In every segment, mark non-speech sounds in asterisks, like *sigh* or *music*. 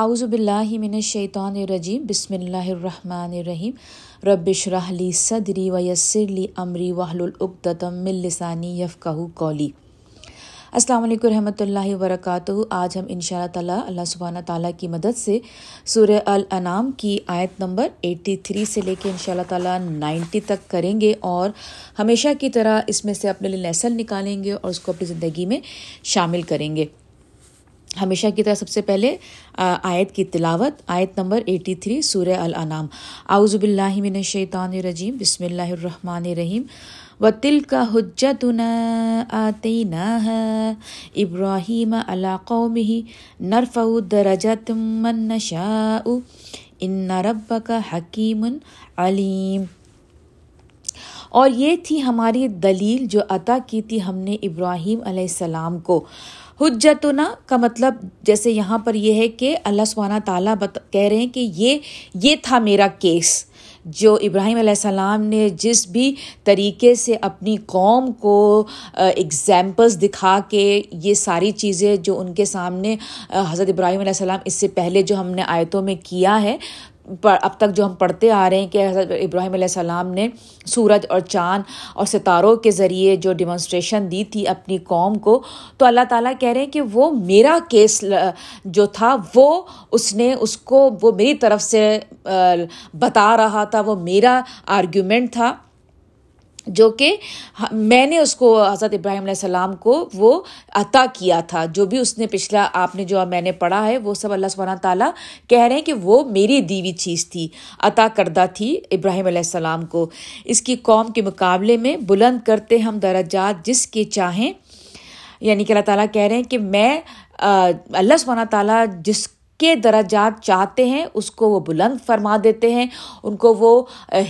اعوذ باللہ من الشیطان الرجیم، بسم اللہ الرحمن الرحیم. ربش رحلی صدری ویسر لی امری وحل العقدم من لسانی یفقہ قولی. السلام علیکم رحمۃ اللہ وبرکاتہ. آج ہم ان شاء اللہ تعالیٰ اللہ سبحانہ تعالیٰ کی مدد سے سورہ الانام کی آیت نمبر ایٹی تھری سے لے کے ان شاء اللہ تعالیٰ نائنٹی تک کریں گے اور ہمیشہ کی طرح اس میں سے اپنے لیے لیسن نکالیں گے اور اس کو اپنی زندگی میں شامل کریں گے۔ ہمیشہ کی طرح سب سے پہلے آیت کی تلاوت، آیت نمبر ایٹی تھری، سورہ الانام اعوذ باللہ من الشیطان الرجیم، بسم اللہ الرحمن الرحیم۔ و تل کا حجت ابراہیم علا نرف درجت من نشاء۔ ان رب کا حکیم علیم اور یہ تھی ہماری دلیل جو عطا کی تھی ہم نے ابراہیم علیہ السلام کو۔ حجتنا کا مطلب جیسے یہاں پر یہ ہے کہ اللہ سبحانہ تعالیٰ بت کہہ رہے ہیں کہ یہ یہ تھا میرا کیس جو ابراہیم علیہ السلام نے جس بھی طریقے سے اپنی قوم کو اگزامپلس دکھا کے یہ ساری چیزیں جو ان کے سامنے حضرت ابراہیم علیہ السلام اس سے پہلے جو ہم نے آیتوں میں کیا ہے اب تک جو ہم پڑھتے آ رہے ہیں کہ حضرت ابراہیم علیہ السلام نے سورج اور چاند اور ستاروں کے ذریعے جو ڈیمونسٹریشن دی تھی اپنی قوم کو، تو اللہ تعالیٰ کہہ رہے ہیں کہ وہ میرا کیس جو تھا، وہ اس نے اس کو، وہ میری طرف سے بتا رہا تھا، وہ میرا آرگیومنٹ تھا۔ جو کہ میں نے اس کو حضرت ابراہیم علیہ السلام کو وہ عطا کیا تھا، جو بھی اس نے پچھلا آپ نے جو میں نے پڑھا ہے، وہ سب اللہ سبحانہ تعالیٰ کہہ رہے ہیں کہ وہ میری دیوی چیز تھی، عطا کردہ تھی ابراہیم علیہ السلام کو۔ اس کی قوم کے مقابلے میں بلند کرتے ہم درجات جس کے چاہیں۔ یعنی کہ اللہ تعالیٰ کہہ رہے ہیں کہ میں اللہ سبحانہ تعالیٰ جس کے درجات چاہتے ہیں، اس کو وہ بلند فرما دیتے ہیں، ان کو وہ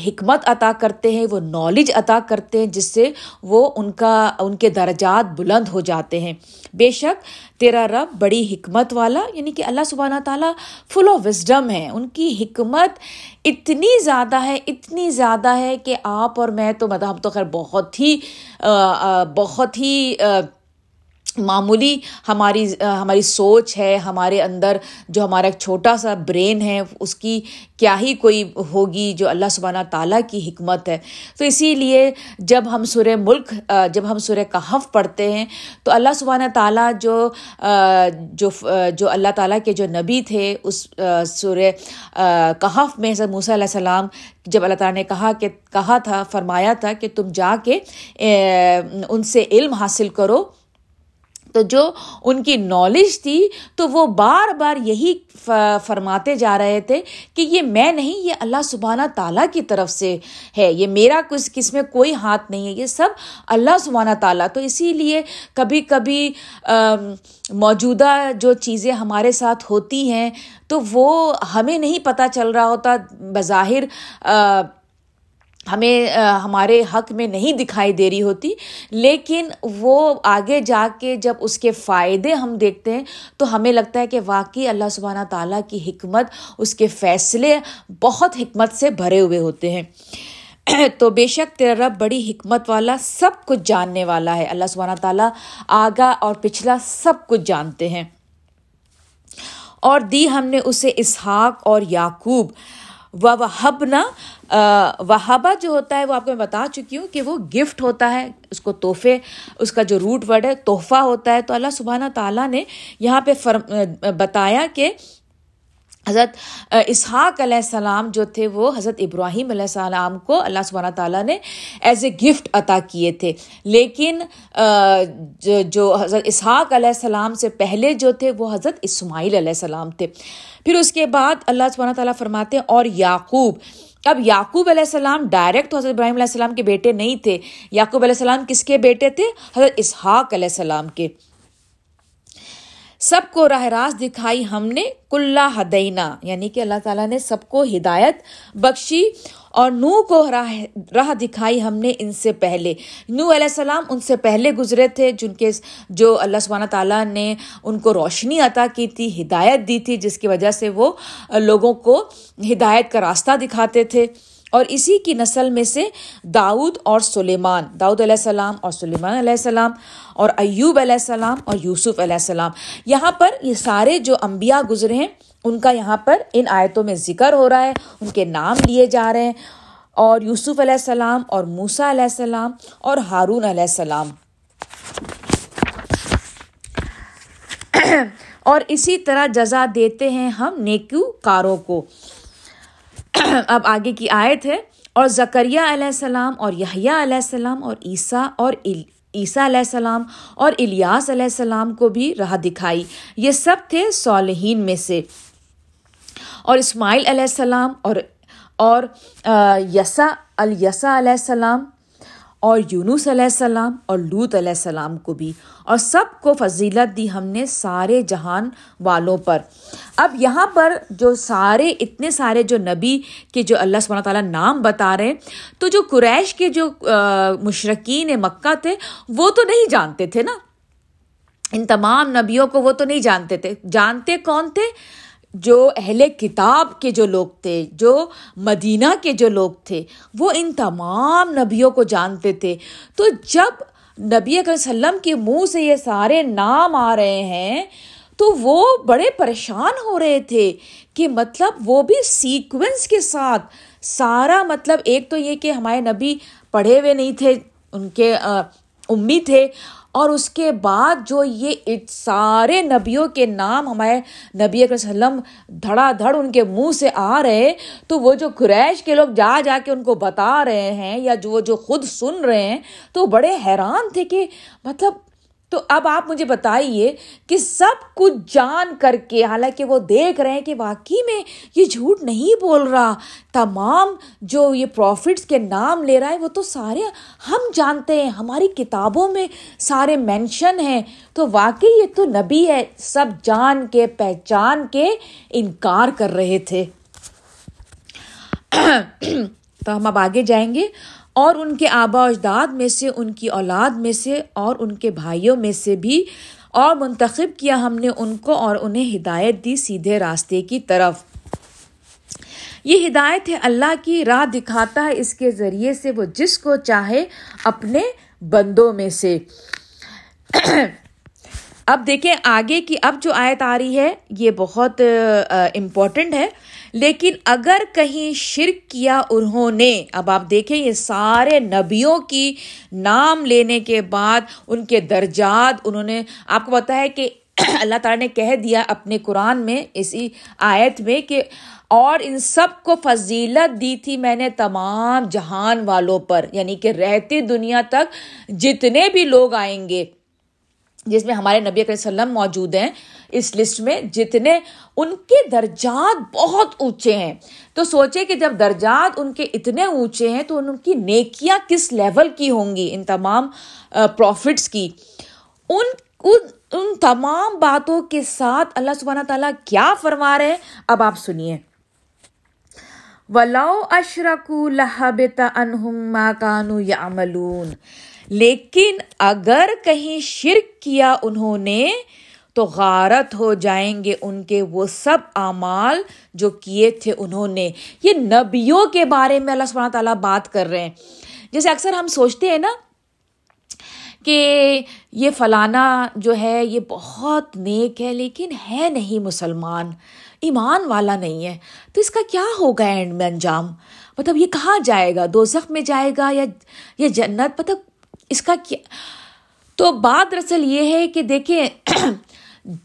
حکمت عطا کرتے ہیں، وہ نالج عطا کرتے ہیں، جس سے وہ ان کا، ان کے درجات بلند ہو جاتے ہیں۔ بے شک تیرا رب بڑی حکمت والا یعنی کہ اللہ سبحانہ تعالیٰ فل آف وزڈم ہے ان کی حکمت اتنی زیادہ ہے، اتنی زیادہ ہے کہ آپ اور میں تو مطلب ہم تو خیر بہت ہی بہت ہی معمولی ہماری ہماری سوچ ہے، ہمارے اندر جو ہمارا ایک چھوٹا سا برین ہے، اس کی کیا ہی کوئی ہوگی جو اللہ سبحانہ تعالیٰ کی حکمت ہے۔ تو اسی لیے جب ہم سورہ ملک جب ہم سورہ کہف پڑھتے ہیں، تو اللہ سبحانہ تعالیٰ جو جو جو اللہ تعالیٰ کے جو نبی تھے، اس سورہ کہف میں حضرت موسیٰ علیہ السلام جب اللہ تعالیٰ نے کہا کہ، کہا تھا، فرمایا تھا کہ تم جا کے ان سے علم حاصل کرو۔ تو جو ان کی نالج تھی، تو وہ بار بار یہی فرماتے جا رہے تھے کہ یہ میں نہیں، یہ اللہ سبحانہ تعالیٰ کی طرف سے ہے۔ یہ میرا کچھ کس میں کوئی ہاتھ نہیں ہے، یہ سب اللہ سبحانہ تعالیٰ۔ تو اسی لیے کبھی کبھی موجودہ جو چیزیں ہمارے ساتھ ہوتی ہیں، تو وہ ہمیں نہیں پتہ چل رہا ہوتا۔ بظاہر ہمیں ہمارے حق میں نہیں دکھائی دے رہی ہوتی، لیکن وہ آگے جا کے جب اس کے فائدے ہم دیکھتے ہیں، تو ہمیں لگتا ہے کہ واقعی اللہ سبحانہ تعالیٰ کی حکمت، اس کے فیصلے بہت حکمت سے بھرے ہوئے ہوتے ہیں۔ *clears throat* تو بے شک تیرا رب بڑی حکمت والا، سب کچھ جاننے والا ہے۔ اللہ سبحانہ تعالیٰ آگا اور پچھلا سب کچھ جانتے ہیں۔ اور دی ہم نے اسے اسحاق اور یعقوب۔ و وہب نا وہابہ جو ہوتا ہے، وہ آپ کو میں بتا چکی ہوں کہ وہ گفٹ ہوتا ہے، اس کو تحفے، اس کا جو روٹ ورڈ ہے، تحفہ ہوتا ہے۔ تو اللہ سبحانہ تعالیٰ نے یہاں پہ فرم بتایا کہ حضرت اسحاق علیہ السلام جو تھے، وہ حضرت ابراہیم علیہ السلام کو اللہ سبحانہ تعالیٰ نے ایز اے گفٹ عطا کیے تھے۔ لیکن جو حضرت اسحاق علیہ السلام سے پہلے جو تھے، وہ حضرت اسماعیل علیہ السلام تھے۔ پھر اس کے بعد اللہ سبحانہ تعالیٰ فرماتے ہیں، اور یعقوب۔ اب یعقوب علیہ السلام ڈائریکٹ حضرت ابراہیم علیہ السلام کے بیٹے نہیں تھے۔ یعقوب علیہ السلام کس کے بیٹے تھے؟ حضرت اسحاق علیہ السلام کے۔ سب کو راہ راست دکھائی ہم نے کلّا ہدینہ یعنی کہ اللہ تعالیٰ نے سب کو ہدایت بخشی اور نو کو راہ راہ دکھائی ہم نے ان سے پہلے۔ نو علیہ السلام ان سے پہلے گزرے تھے، جن کے جو اللہ سبحانہ تعالیٰ نے ان کو روشنی عطا کی تھی، ہدایت دی تھی، جس کی وجہ سے وہ لوگوں کو ہدایت کا راستہ دکھاتے تھے۔ اور اسی کی نسل میں سے داؤد اور سلیمان، داؤد علیہ السلام اور سلیمان علیہ السلام اور ایوب علیہ السلام اور یوسف علیہ السلام۔ یہاں پر یہ سارے جو انبیاء گزرے ہیں، ان کا یہاں پر ان آیتوں میں ذکر ہو رہا ہے، ان کے نام لیے جا رہے ہیں۔ اور یوسف علیہ السلام اور موسا علیہ السلام اور ہارون علیہ السلام۔ اور اسی طرح جزا دیتے ہیں ہم نیکو کاروں کو۔ *coughs* اب آگے کی آیت ہے، اور زکریہ علیہ السلام اور یحییٰ علیہ السلام اور عیسیٰ اور عیسیٰ علیہ السلام اور الیاس علیہ السلام کو بھی راہ دکھائی۔ یہ سب تھے صالحین میں سے۔ اور اسماعیل علیہ السلام اور اور یسا، الیسا علیہ السلام اور یونس علیہ السلام اور لوت علیہ السلام کو بھی۔ اور سب کو فضیلت دی ہم نے سارے جہان والوں پر۔ اب یہاں پر جو سارے، اتنے سارے جو نبی کے جو اللہ سبحانہ تعالیٰ نام بتا رہے ہیں، تو جو قریش کے جو مشرقین مکہ تھے، وہ تو نہیں جانتے تھے نا۔ ان تمام نبیوں کو وہ تو نہیں جانتے تھے۔ جانتے کون تھے؟ جو اہل کتاب کے جو لوگ تھے، جو مدینہ کے جو لوگ تھے، وہ ان تمام نبیوں کو جانتے تھے۔ تو جب نبی اکر وسلم کے منہ سے یہ سارے نام آ رہے ہیں، تو وہ بڑے پریشان ہو رہے تھے کہ مطلب وہ بھی سیکوینس کے ساتھ۔ سارا مطلب ایک تو یہ کہ ہمارے نبی پڑھے ہوئے نہیں تھے، ان کے امی تھے۔ اور اس کے بعد جو یہ سارے نبیوں کے نام ہمارے نبی وسلم دھڑا دھڑ ان کے منہ سے آ رہے تو وہ جو قریش کے لوگ جا جا کے ان کو بتا رہے ہیں یا جو وہ جو خود سن رہے ہیں تو بڑے حیران تھے کہ مطلب تو اب آپ مجھے بتائیے کہ سب کچھ جان کر کے، حالانکہ وہ دیکھ رہے ہیں کہ واقعی میں یہ جھوٹ نہیں بول رہا، تمام جو یہ پروفٹس کے نام لے رہا ہے، وہ تو سارے ہم جانتے ہیں، ہماری کتابوں میں سارے مینشن ہیں۔ تو واقعی یہ تو نبی ہے، سب جان کے، پہچان کے انکار کر رہے تھے۔ *coughs* تو ہم اب آگے جائیں گے۔ اور ان کے آبا اجداد میں سے، ان کی اولاد میں سے اور ان کے بھائیوں میں سے بھی اور منتخب کیا ہم نے ان کو اور انہیں ہدایت دی سیدھے راستے کی طرف۔ یہ ہدایت ہے اللہ کی، راہ دکھاتا ہے اس کے ذریعے سے وہ جس کو چاہے اپنے بندوں میں سے۔ اب دیکھیں آگے کی، اب جو آیت آ رہی ہے، یہ بہت امپورٹنٹ ہے۔ لیکن اگر کہیں شرک کیا انہوں نے، اب آپ دیکھیں یہ سارے نبیوں کی نام لینے کے بعد ان کے درجات، انہوں نے، آپ کو پتا ہے کہ *clears throat* اللہ تعالیٰ نے کہہ دیا اپنے قرآن میں، اسی آیت میں کہ اور ان سب کو فضیلت دی تھی میں نے تمام جہان والوں پر یعنی کہ رہتی دنیا تک جتنے بھی لوگ آئیں گے۔ جس میں ہمارے نبی علیہ وسلم موجود ہیں، اس لسٹ میں جتنے ان کے درجات بہت اونچے ہیں۔ تو سوچے کہ جب درجات ان کے اتنے اونچے ہیں، تو ان کی نیکیاں کس لیول کی ہوں گی؟ ان تمام پروفٹس کی۔ ان ان ان تمام باتوں کے ساتھ اللہ سبحانہ تعالیٰ کیا فرما رہے ہیں؟ اب آپ سنیے۔ ولاؤ اشرک لہبت انہم کانو یا لیکن اگر کہیں شرک کیا انہوں نے، تو غارت ہو جائیں گے ان کے وہ سب اعمال جو کیے تھے انہوں نے۔ یہ نبیوں کے بارے میں اللہ سبحانہ تعالیٰ بات کر رہے ہیں۔ جیسے اکثر ہم سوچتے ہیں نا کہ یہ فلانا جو ہے، یہ بہت نیک ہے، لیکن ہے نہیں مسلمان۔ ایمان والا نہیں ہے۔ تو اس کا کیا ہوگا اینڈ میں انجام؟ مطلب یہ کہاں جائے گا؟ دو میں جائے گا یا یہ جنت؟ مطلب اس کا کیا تو بات دراصل یہ ہے کہ دیکھیں،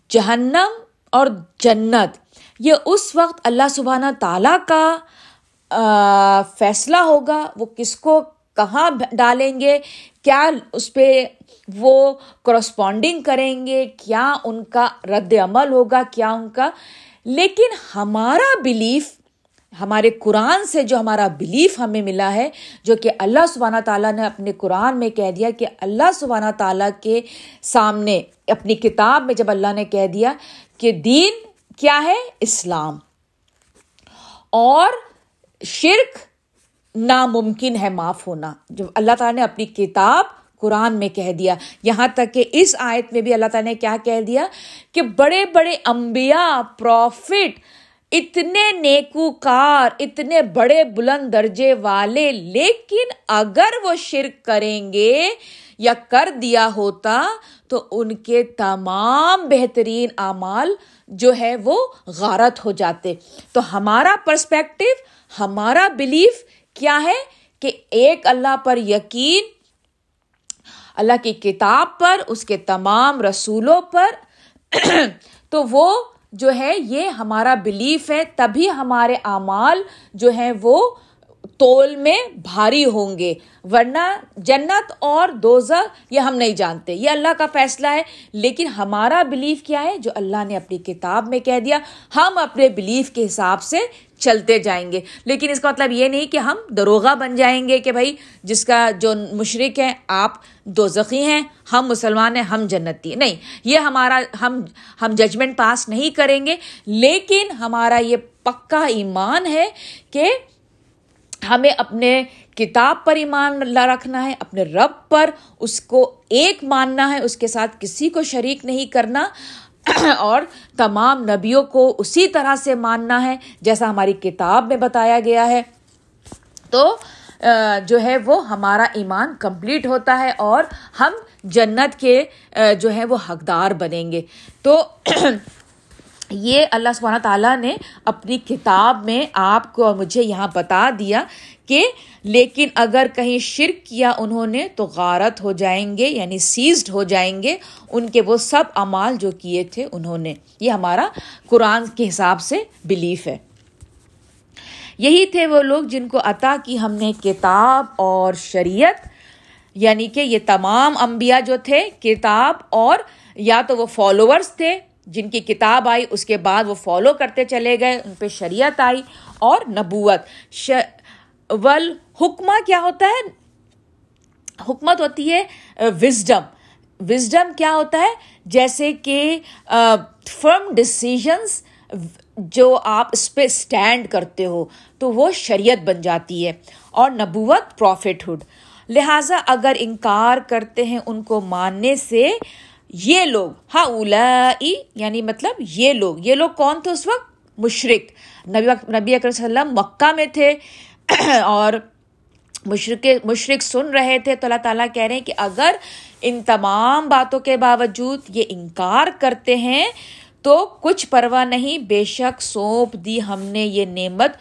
جہنم اور جنت، یہ اس وقت اللہ سبحانہ تعالیٰ کا فیصلہ ہوگا، وہ کس کو کہاں ڈالیں گے، کیا اس پہ وہ کرسپونڈنگ کریں گے، کیا ان کا رد عمل ہوگا، کیا ان کا لیکن ہمارا بلیف ہمارے قرآن سے جو ہمارا بلیف ہمیں ملا ہے، جو کہ اللہ سبحانہ تعالیٰ نے اپنے قرآن میں کہہ دیا کہ اللہ سبحانہ تعالیٰ کے سامنے اپنی کتاب میں جب اللہ نے کہہ دیا کہ دین کیا ہے؟ اسلام۔ اور شرک ناممکن ہے، معاف ہونا۔ جب اللہ تعالیٰ نے اپنی کتاب قرآن میں کہہ دیا، یہاں تک کہ اس آیت میں بھی اللہ تعالیٰ نے کیا کہہ دیا کہ بڑے بڑے انبیاء پروفٹ اتنے نیکوکار، اتنے بڑے بلند درجے والے، لیکن اگر وہ شرک کریں گے یا کر دیا ہوتا تو ان کے تمام بہترین اعمال جو ہے وہ غارت ہو جاتے۔ تو ہمارا پرسپیکٹو ہمارا بلیف کیا ہے؟ کہ ایک اللہ پر یقین، اللہ کی کتاب پر، اس کے تمام رسولوں پر۔ تو وہ جو ہے یہ ہمارا بلیف ہے تبھی ہمارے اعمال جو ہیں وہ تول میں بھاری ہوں گے۔ ورنہ جنت اور دوزہ یہ ہم نہیں جانتے۔ یہ اللہ کا فیصلہ ہے۔ لیکن ہمارا بلیف کیا ہے؟ جو اللہ نے اپنی کتاب میں کہہ دیا، ہم اپنے بلیف کے حساب سے چلتے جائیں گے۔ لیکن اس کا مطلب یہ نہیں کہ ہم دروغہ بن جائیں گے کہ بھائی، جس کا جو مشرق ہے آپ دو زخی ہیں، ہم مسلمان ہیں، ہم جنتی ہیں۔ نہیں، یہ ہمارا، ہم ہم ججمنٹ پاس نہیں کریں گے۔ لیکن ہمارا یہ پکا ایمان ہے کہ ہمیں اپنے کتاب پر ایمان رکھنا ہے، اپنے رب پر اس کو ایک ماننا ہے، اس کے ساتھ کسی کو شریک نہیں کرنا۔ *clears throat* اور تمام نبیوں کو اسی طرح سے ماننا ہے، جیسا ہماری کتاب میں بتایا گیا ہے۔ تو جو ہے وہ ہمارا ایمان کمپلیٹ ہوتا ہے اور ہم جنت کے جو ہے وہ حقدار بنیں گے۔ تو *clears throat* یہ اللہ سبحانہ تعالیٰ نے اپنی کتاب میں آپ کو اور مجھے یہاں بتا دیا کہ لیکن اگر کہیں شرک کیا انہوں نے تو غارت ہو جائیں گے یعنی سیزڈ ہو جائیں گے ان کے وہ سب امال جو کیے تھے انہوں نے۔ یہ ہمارا قرآن کے حساب سے بلیف ہے۔ یہی تھے وہ لوگ جن کو عطا کی ہم نے کتاب اور شریعت یعنی کہ یہ تمام انبیاء جو تھے کتاب اور یا تو وہ فالوورس تھے جن کی کتاب آئی، اس کے بعد وہ فالو کرتے چلے گئے، ان پہ شریعت آئی اور نبوت۔ ش، ول، حکمہ کیا ہوتا ہے؟ حکمت ہوتی ہے وزڈم وزڈم کیا ہوتا ہے؟ جیسے کہ فرم ڈسیزنس جو آپ اس پہ اسٹینڈ کرتے ہو، تو وہ شریعت بن جاتی ہے اور نبوت پروفٹ ہوڈ لہٰذا اگر انکار کرتے ہیں ان کو ماننے سے یہ لوگ ہا اولا یعنی مطلب یہ لوگ یہ لوگ کون تھے اس وقت؟ مشرق۔ نبی نبی اکرم صلی اللہ علیہ وسلم مکہ میں تھے *clears throat* اور مشرق مشرق سن رہے تھے تو اللہ تعالیٰ کہہ رہے ہیں کہ اگر ان تمام باتوں کے باوجود یہ انکار کرتے ہیں تو کچھ پرواہ نہیں، بے شک سونپ دی ہم نے یہ نعمت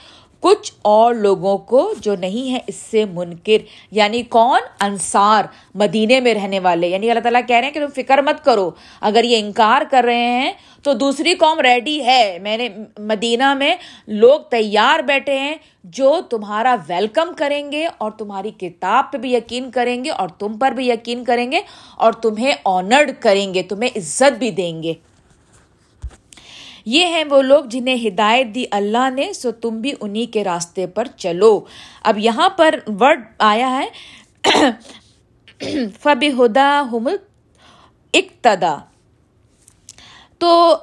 کچھ اور لوگوں کو جو نہیں ہے اس سے منکر یعنی کون؟ انصار، مدینے میں رہنے والے۔ یعنی اللہ تعالیٰ کہہ رہے ہیں کہ تم فکر مت کرو۔ اگر یہ انکار کر رہے ہیں تو دوسری قوم ریڈی ہے۔ میں نے مدینہ میں لوگ تیار بیٹھے ہیں جو تمہارا ویلکم کریں گے اور تمہاری کتاب پہ بھی یقین کریں گے اور تم پر بھی یقین کریں گے اور تمہیں آنرڈ کریں گے، تمہیں عزت بھی دیں گے۔ یہ ہیں وہ لوگ جنہیں ہدایت دی اللہ نے، سو تم بھی انہی کے راستے پر چلو۔ اب یہاں پر ورڈ آیا ہے فب ہدا ہم اقتدا۔ تو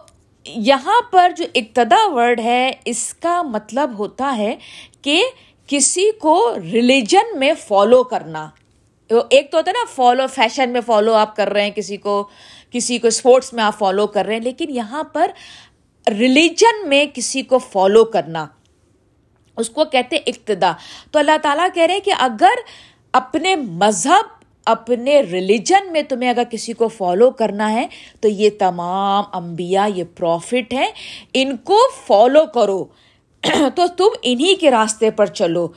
یہاں پر جو ابتدا ورڈ ہے، اس کا مطلب ہوتا ہے کہ کسی کو ریلیجن میں فالو کرنا۔ ایک تو ہوتا ہے نا فالو فیشن میں فالو آپ کر رہے ہیں کسی کو کسی کو اسپورٹس میں آپ فالو کر رہے ہیں، لیکن یہاں پر ریلیجن میں کسی کو فالو کرنا، اس کو کہتے اقتدا۔ تو اللہ تعالیٰ کہہ رہے ہیں کہ اگر اپنے مذہب، اپنے ریلیجن میں تمہیں اگر کسی کو فالو کرنا ہے، تو یہ تمام انبیاء، یہ پروفٹ ہیں، ان کو فالو کرو۔ *clears throat* تو تم انہی کے راستے پر چلو۔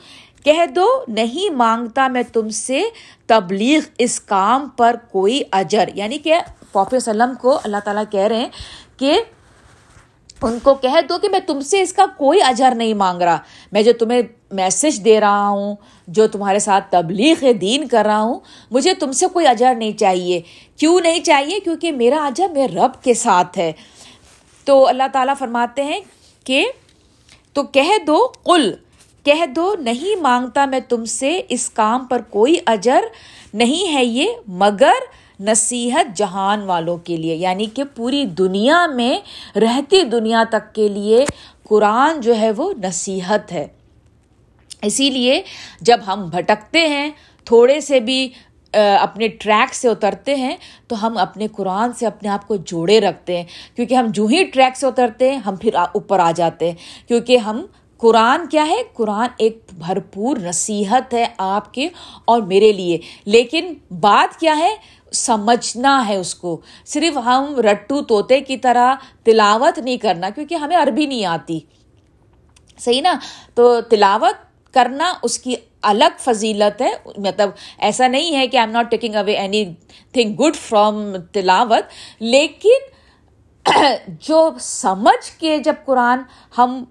کہہ دو، نہیں مانگتا میں تم سے تبلیغ، اس کام پر کوئی اجر۔ یعنی کہ پاپ وسلم کو اللہ تعالیٰ کہہ رہے ہیں کہ ان کو کہہ دو کہ میں تم سے اس کا کوئی اجر نہیں مانگ رہا۔ میں جو تمہیں میسج دے رہا ہوں، جو تمہارے ساتھ تبلیغ دین کر رہا ہوں، مجھے تم سے کوئی اجر نہیں چاہیے۔ کیوں نہیں چاہیے؟ کیونکہ میرا اجر میرے رب کے ساتھ ہے۔ تو اللہ تعالیٰ فرماتے ہیں کہ تو کہہ دو، قل، کہہ دو، نہیں مانگتا میں تم سے اس کام پر کوئی اجر نہیں ہے یہ، مگر نصیحت جہان والوں کے لیے یعنی کہ پوری دنیا میں، رہتی دنیا تک کے لیے قرآن جو ہے وہ نصیحت ہے۔ اسی لیے جب ہم بھٹکتے ہیں، تھوڑے سے بھی اپنے ٹریک سے اترتے ہیں، تو ہم اپنے قرآن سے اپنے آپ کو جوڑے رکھتے ہیں۔ کیونکہ ہم جو ہی ٹریک سے اترتے ہیں، ہم پھر اوپر آ جاتے ہیں۔ کیونکہ ہم، قرآن کیا ہے؟ قرآن ایک بھرپور نصیحت ہے آپ کے اور میرے لیے۔ لیکن بات کیا ہے؟ سمجھنا ہے اس کو۔ صرف ہم رٹو طوطے کی طرح تلاوت نہیں کرنا کیونکہ ہمیں عربی نہیں آتی۔ صحیح نا؟ تو تلاوت کرنا اس کی الگ فضیلت ہے۔ مطلب ایسا نہیں ہے کہ I am not taking away anything good from تلاوت، لیکن *clears throat* جو سمجھ کے جب قرآن ہم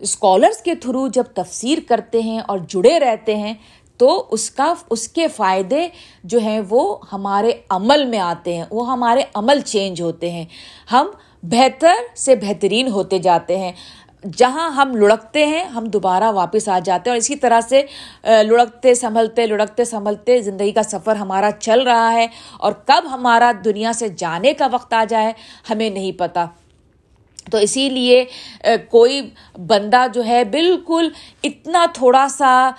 اسکالرس کے تھرو جب تفسیر کرتے ہیں اور جڑے رہتے ہیں تو اس کا اس کے فائدے جو ہیں وہ ہمارے عمل میں آتے ہیں، وہ ہمارے عمل چینج ہوتے ہیں۔ ہم بہتر سے بہترین ہوتے جاتے ہیں۔ جہاں ہم لڑکتے ہیں، ہم دوبارہ واپس آ جاتے ہیں۔ اور اسی طرح سے لڑکتے سنبھلتے لڑکتے سنبھلتے زندگی کا سفر ہمارا چل رہا ہے۔ اور کب ہمارا دنیا سے جانے کا وقت آ جائے، ہمیں نہیں پتہ تو اسی لیے کوئی بندہ جو ہے بالکل اتنا تھوڑا سا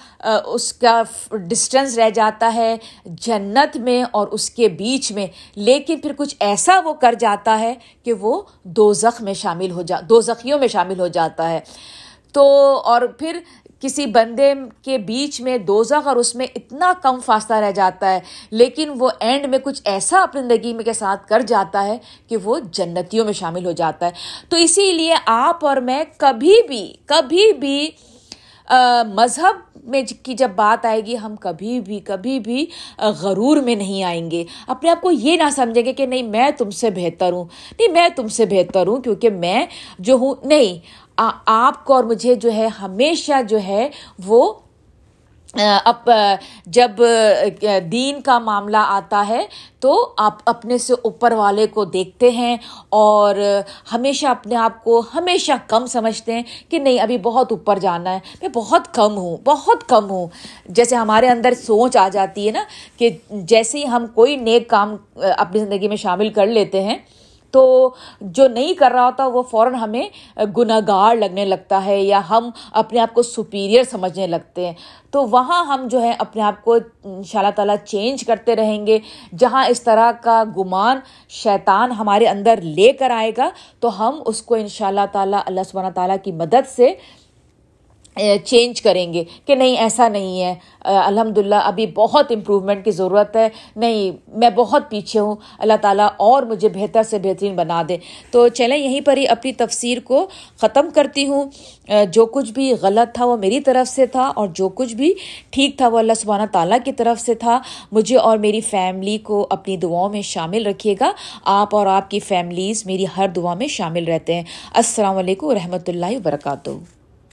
اس کا ڈسٹینس رہ جاتا ہے جنت میں اور اس کے بیچ میں، لیکن پھر کچھ ایسا وہ کر جاتا ہے کہ وہ دو زخ میں شامل ہو جا دو زخیوں میں شامل ہو جاتا ہے۔ تو اور پھر کسی بندے کے بیچ میں دوزخ اور اس میں اتنا کم فاصلہ رہ جاتا ہے، لیکن وہ اینڈ میں کچھ ایسا اپنی زندگی میں کے ساتھ کر جاتا ہے کہ وہ جنتیوں میں شامل ہو جاتا ہے۔ تو اسی لیے آپ اور میں کبھی بھی کبھی بھی مذہب میں کی جب بات آئے گی، ہم کبھی بھی کبھی بھی غرور میں نہیں آئیں گے۔ اپنے آپ کو یہ نہ سمجھیں گے کہ نہیں، میں تم سے بہتر ہوں۔ نہیں، میں تم سے بہتر ہوں کیونکہ میں جو ہوں، نہیں۔ آپ کو اور مجھے جو ہے ہمیشہ جو ہے وہ اب جب دین کا معاملہ آتا ہے تو آپ اپنے سے اوپر والے کو دیکھتے ہیں اور ہمیشہ اپنے آپ کو ہمیشہ کم سمجھتے ہیں کہ نہیں، ابھی بہت اوپر جانا ہے، میں بہت کم ہوں، بہت کم ہوں۔ جیسے ہمارے اندر سوچ آ جاتی ہے نا کہ جیسے ہی ہم کوئی نیک کام اپنی زندگی میں شامل کر لیتے ہیں تو جو نہیں کر رہا ہوتا وہ فوراً ہمیں گناہ گار لگنے لگتا ہے یا ہم اپنے آپ کو سپیریئر سمجھنے لگتے ہیں۔ تو وہاں ہم جو ہے اپنے آپ کو ان شاء اللہ تعالیٰ چینج کرتے رہیں گے۔ جہاں اس طرح کا گمان شیطان ہمارے اندر لے کر آئے گا تو ہم اس کو ان شاء اللہ تعالیٰ اللہ سبحانہ تعالیٰ کی مدد سے چینج کریں گے کہ نہیں، ایسا نہیں ہے۔ الحمد للہ ابھی بہت امپروومنٹ کی ضرورت ہے۔ نہیں، میں بہت پیچھے ہوں۔ اللہ تعالیٰ اور مجھے بہتر سے بہترین بنا دے۔ تو چلیں، یہیں پر ہی اپنی تفسیر کو ختم کرتی ہوں۔ جو کچھ بھی غلط تھا وہ میری طرف سے تھا اور جو کچھ بھی ٹھیک تھا وہ اللہ سبحانہ تعالیٰ کی طرف سے تھا۔ مجھے اور میری فیملی کو اپنی دعاؤں میں شامل رکھیے گا۔ آپ اور آپ کی فیملیز میری ہر دعا میں شامل رہتے ہیں۔ السلام علیکم و رحمۃ اللہ وبرکاتہ۔